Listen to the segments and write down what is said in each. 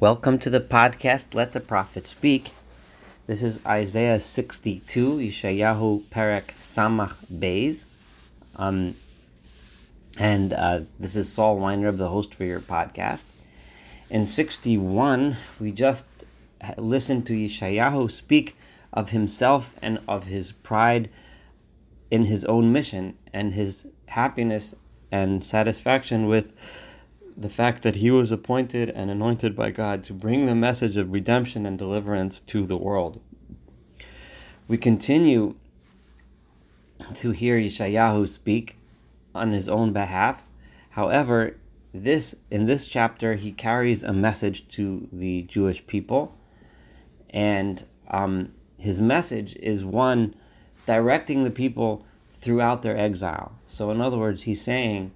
Welcome to the podcast, Let the Prophet Speak. This is Isaiah 62, Yeshayahu Perek Samach Beis. Um, and uh, this is Saul Weiner, the host for your podcast. In 61, we just listened to Yeshayahu speak of himself and of his pride in his own mission and his happiness and satisfaction with the fact that he was appointed and anointed by God to bring the message of redemption and deliverance to the world. We continue to hear Yeshayahu speak on his own behalf. However, this in this chapter he carries a message to the Jewish people, and um, his message is one directing the people throughout their exile. So, in other words, he's saying,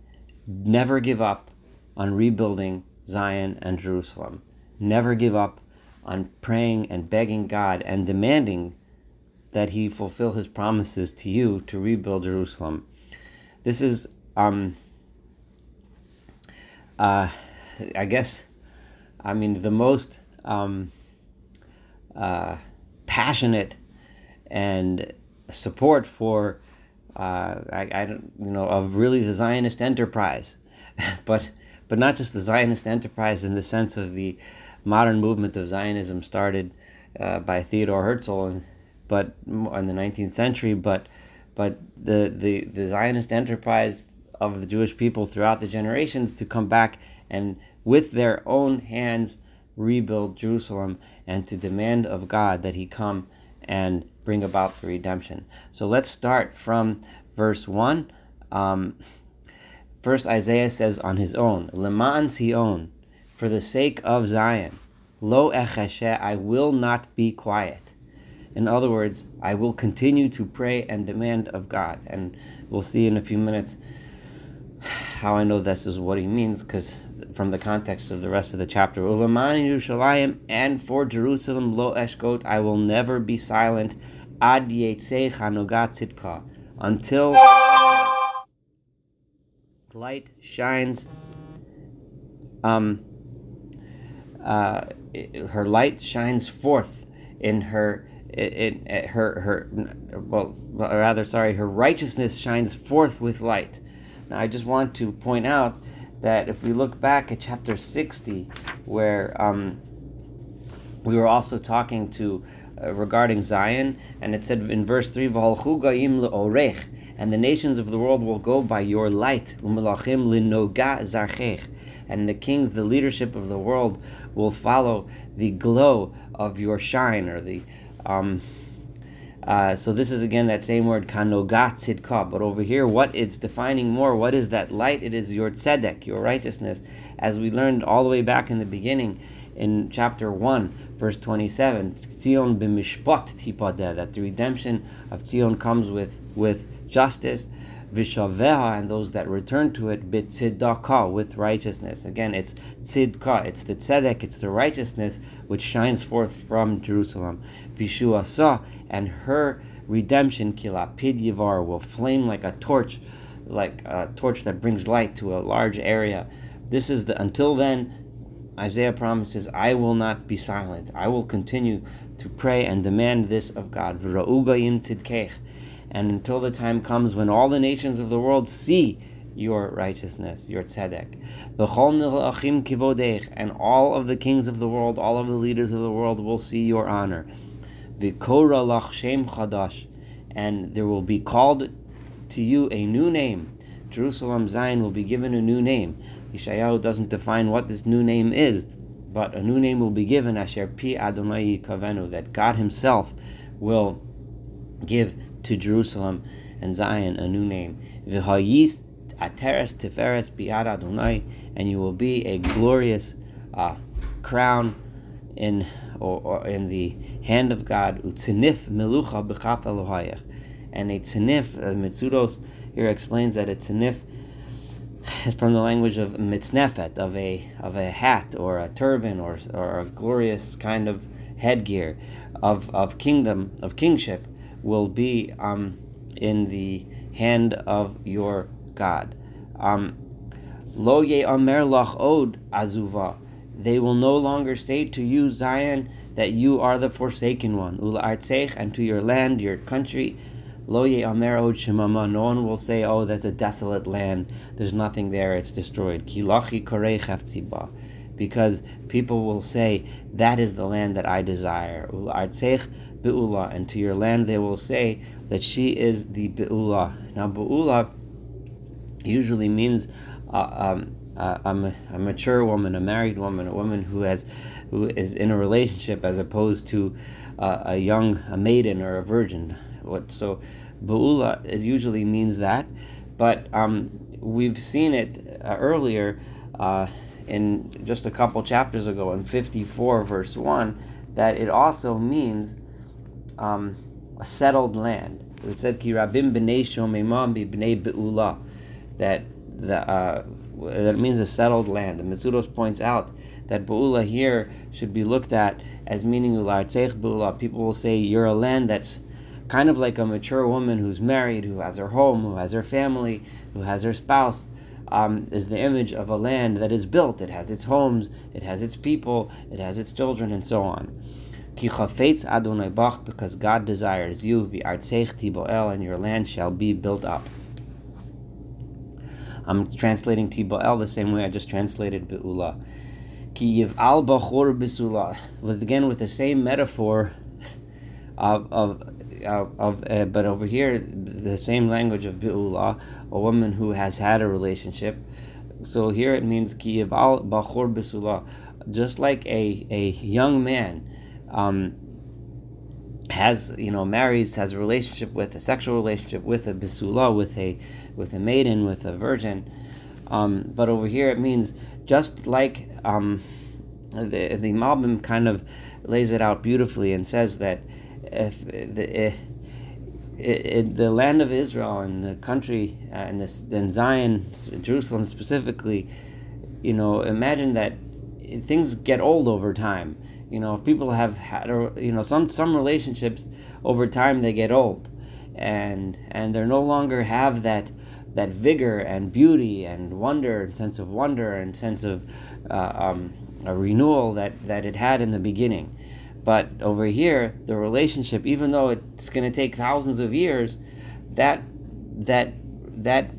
never give up on rebuilding Zion and Jerusalem. Never give up on praying and begging God and demanding that He fulfill His promises to you to rebuild Jerusalem. This is, um, uh, I guess, I mean, the most um, uh, passionate and support for, uh, I, I don't, you know, of really the Zionist enterprise, but but not just the Zionist enterprise in the sense of the modern movement of Zionism started uh, by Theodore Herzl, and, but in the 19th century, but but the, the, the Zionist enterprise of the Jewish people throughout the generations to come back and with their own hands rebuild Jerusalem and to demand of God that He come and bring about the redemption. So let's start from verse 1. Um, First, Isaiah says on his own, Leman Sion, for the sake of Zion, Lo echashe, I will not be quiet. In other words, I will continue to pray and demand of God. And we'll see in a few minutes how I know this is what he means, because from the context of the rest of the chapter, Ulaman Yerushalayim, and for Jerusalem, Lo Eshkot, I will never be silent, Ad Yetzei Chanugat until light shines um uh her light shines forth in her in, in her her well rather sorry her righteousness shines forth with light. Now i just want to point out that if we look back at chapter 60 where um we were also talking to uh, regarding zion and it said in verse 3 and the nations of the world will go by your light. And the kings, the leadership of the world, will follow the glow of your shine, or the. Um, uh, so this is again that same word kanogat tzidka. But over here, what it's defining more, what is that light? It is your tzedek, your righteousness, as we learned all the way back in the beginning in chapter one, verse twenty-seven. Tzion b'mishpat tipadeh. That the redemption of Tzion comes with with justice, vishaveha, and those that return to it, bitzidaka, with righteousness. Again, it's tzidka, it's the tzedek, it's the righteousness which shines forth from Jerusalem. Vishuasa, and her redemption, kilapid yivar, will flame like a torch, like a torch that brings light to a large area. This is the, until then, Isaiah promises, I will not be silent. I will continue to pray and demand this of God and until the time comes when all the nations of the world see your righteousness, your tzedek. And all of the kings of the world, all of the leaders of the world will see your honor. And there will be called to you a new name. Jerusalem, Zion will be given a new name. Yeshayahu doesn't define what this new name is, but a new name will be given, Asher Pi Adonai Kavenu, that God Himself will give to Jerusalem and Zion a new name. Ateres tiferes biad Adonai, and you will be a glorious uh, crown in or, or, in the hand of God. Utzinif melucha b'chaf Elohayach, and a tzinif, uh, here explains that a tzinif is from the language of mitznefet, of a of a hat or a turban or or a glorious kind of headgear of, of kingdom of kingship will be um, in the hand of your God. Um, Lo ye amer lach od azuva. they will no longer say to you, Zion, that you are the forsaken one. Ula artzech, and to your land, your country. Lo ye'amer od shemama. No one will say, oh, that's a desolate land. There's nothing there. It's destroyed. Kilachi korei. Because people will say, that is the land that I desire. Ula artzech be'ula. And to your land they will say that she is the be'ula. Now, be'ula usually means uh, um, uh, a, a, mature woman, a married woman, a woman who has who is in a relationship as opposed to uh, a young a maiden or a virgin. What so Ba'ula is usually means that, but um, we've seen it uh, earlier uh, in just a couple chapters ago in 54 verse 1 that it also means um, a settled land. It said ki rabim b'nei shomemam b'nei be'ula that the uh, that means a settled land. The Mitzudos points out that Ba'ula here should be looked at as meaning Ulartzech. People will say you're a land that's kind of like a mature woman who's married, who has her home, who has her family, who has her spouse. Um, is the image of a land that is built. It has its homes, it has its people, it has its children, and so on. Ki chafetz Adonai bach, because God desires you, v'artzech tiboel, and your land shall be built up. I'm translating Tiba'el the same way I just translated Be'ula. Ki al bachor bisula. With again with the same metaphor of of of, of uh, but over here the same language of Be'ula, a woman who has had a relationship. So here it means ki al bachor bisula, just like a a young man. Um, has you know marries has a relationship with a sexual relationship with a bisula with a with a maiden with a virgin. Um, but over here it means just like um, the the Malbim kind of lays it out beautifully and says that if the if, it, the land of Israel and the country uh, and this and Zion, Jerusalem specifically, you know, imagine that things get old over time you know, if people have had, you know, some some relationships over time they get old, and and they no longer have that that vigor and beauty and wonder and sense of wonder and sense of uh, um, a renewal that that it had in the beginning. But over here, the relationship, even though it's going to take thousands of years, that that that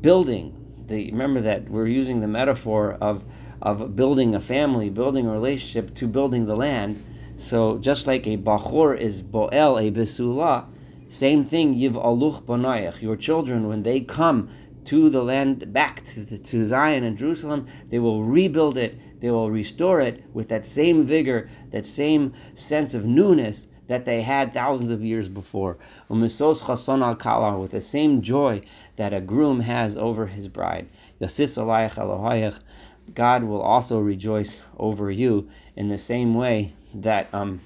building. The remember that we're using the metaphor of of building a family, building a relationship, to building the land. So just like a bachor is boel, a besula, same thing, yiv aluch bonayach. Your children, when they come to the land, back to, to Zion and Jerusalem, they will rebuild it, they will restore it with that same vigor, that same sense of newness that they had thousands of years before. Umisos chason al kala, with the same joy that a groom has over his bride. Yasis alayach God will also rejoice over you in the same way that um,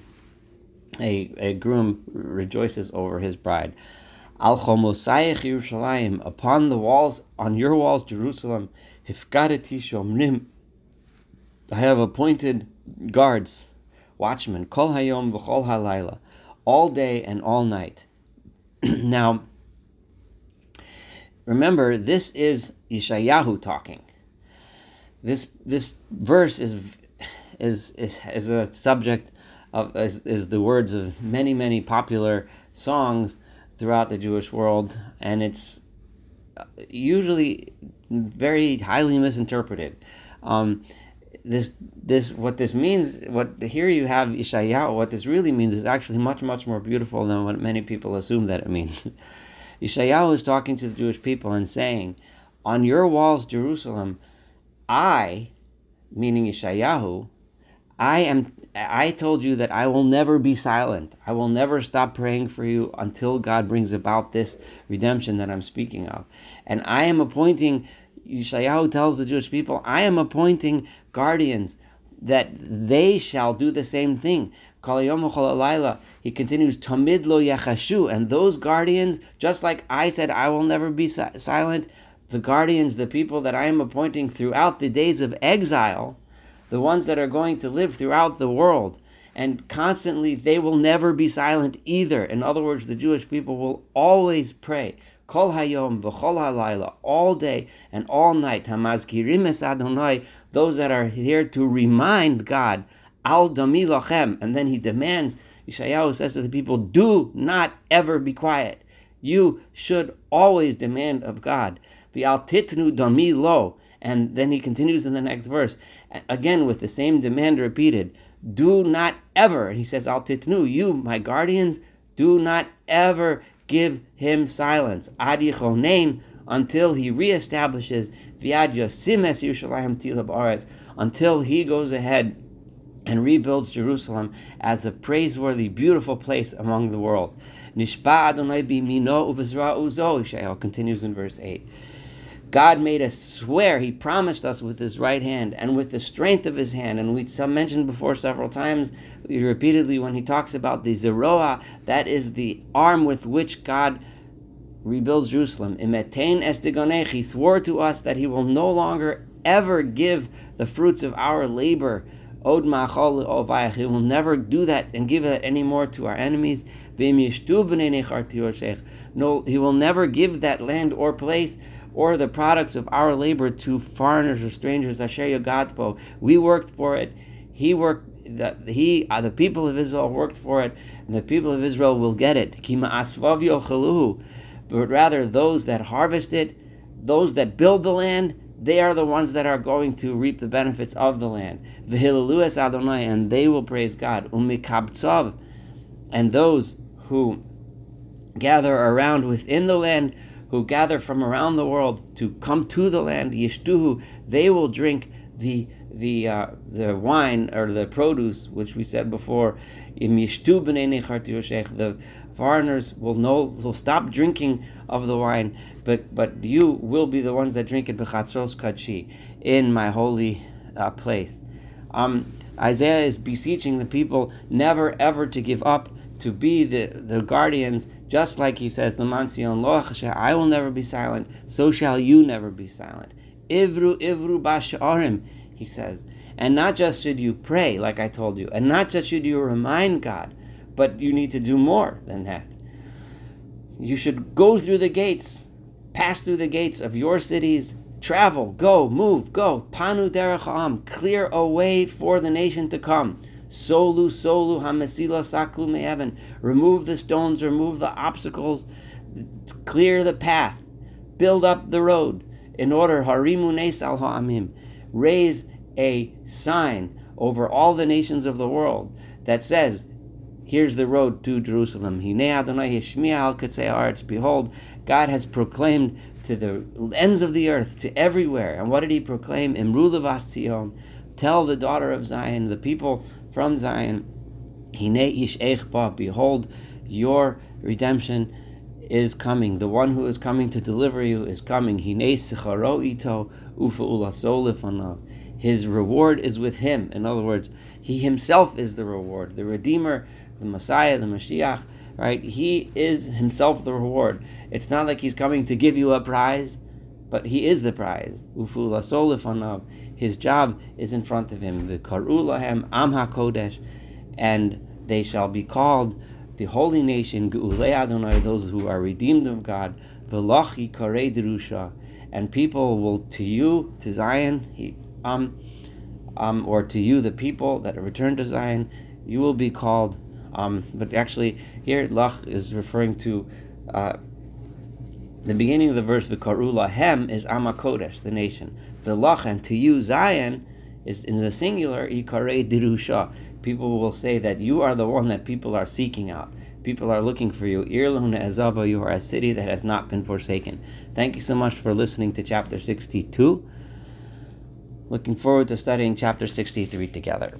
a, a groom rejoices over his bride. Al chomosayich Yerushalayim, upon the walls, on your walls, Jerusalem, hifgadeti shomrim, I have appointed guards, watchmen, kol hayom v'chol halayla, all day and all night. now, remember, this is Yeshayahu talking this this verse is is is, is a subject of is, is the words of many many popular songs throughout the Jewish world, and it's usually very highly misinterpreted. Um, this this what this means what here you have Ishayahu what this really means is actually much much more beautiful than what many people assume that it means. Ishayahu is talking to the Jewish people and saying, "On your walls, Jerusalem, I, meaning Yeshayahu, I am I told you that I will never be silent. I will never stop praying for you until God brings about this redemption that I'm speaking of. And I am appointing Yeshayahu tells the Jewish people, I am appointing guardians that they shall do the same thing. He continues, Tamid lo yachashu, and those guardians, just like I said, I will never be silent, the guardians, the people that I am appointing throughout the days of exile, the ones that are going to live throughout the world, and constantly they will never be silent either. In other words, the Jewish people will always pray Kol hayom v'chol all day and all night. Hamazkirim es Adonai, those that are here to remind God, al dami lachem, and then he demands. Yeshayahu says to the people, "Do not ever be quiet. You should always demand of God. V'al titnu dami lo." And then he continues in the next verse, again with the same demand repeated. Do not ever, and he says, Al titnu, you, my guardians, do not ever give him silence. Ad yichonein, until he reestablishes Viad Yosimes Yerushalayim Tilab Aretz, until he goes ahead and rebuilds Jerusalem as a praiseworthy, beautiful place among the world. Nishba Adonai b'mino uzo, Yeshayahu continues in verse 8. God made us swear, He promised us with His right hand and with the strength of His hand. And we mentioned before several times, repeatedly, when He talks about the Zeroah, that is the arm with which God rebuilds Jerusalem. Imetain estigonech, He swore to us that He will no longer ever give the fruits of our labor. Od machol He will never do that and give it anymore to our enemies. No, He will never give that land or place or the products of our labor to foreigners or strangers. Asher Yogatbo. We worked for it. He worked. The, he, uh, the people of Israel worked for it, and the people of Israel will get it. But rather, those that harvest it, those that build the land, they are the ones that are going to reap the benefits of the land. Adonai, and they will praise God. and those who gather around within the land who gather from around the world to come to the land, Yishtuhu, they will drink the the uh, the wine or the produce, which we said before, the foreigners will know will stop drinking of the wine, but but you will be the ones that drink it in my holy uh, place. Um, Isaiah is beseeching the people never ever to give up, to be the, the guardians just like he says, I will never be silent, so shall you never be silent. Ivru, ivru bash'arim, he says. And not just should you pray, like I told you, and not just should you remind God, but you need to do more than that. You should go through the gates, pass through the gates of your cities, travel, go, move, go. Panu derech am, clear a way for the nation to come. Solu, solu, hamasila saklu me'evan. Remove the stones, remove the obstacles, clear the path, build up the road. In order, harimu nesal ha'amim. Raise a sign over all the nations of the world that says, Here's the road to Jerusalem. Behold, God has proclaimed to the ends of the earth, to everywhere. And what did he proclaim? Imru Tell the daughter of Zion, the people from Zion, behold, your redemption is coming. The one who is coming to deliver you is coming. His reward is with him. In other words, he himself is the reward. The Redeemer, the Messiah, the Mashiach, right? He is himself the reward. It's not like he's coming to give you a prize, but he is the prize. His job is in front of him. The Karulahem Am HaKodesh, and they shall be called the holy nation, Geulei Adonai, those who are redeemed of God, Velochi Karei and people will to you, to Zion, he, um, um, or to you, the people that return to Zion, you will be called. Um, but actually, here Lach is referring to uh, the beginning of the verse. V'karula hem is Amakodesh, the nation. And to you, Zion, is in the singular, Ikare Dirusha. People will say that you are the one that people are seeking out. People are looking for you. Irluna Azava, you are a city that has not been forsaken. Thank you so much for listening to chapter 62. Looking forward to studying chapter 63 together.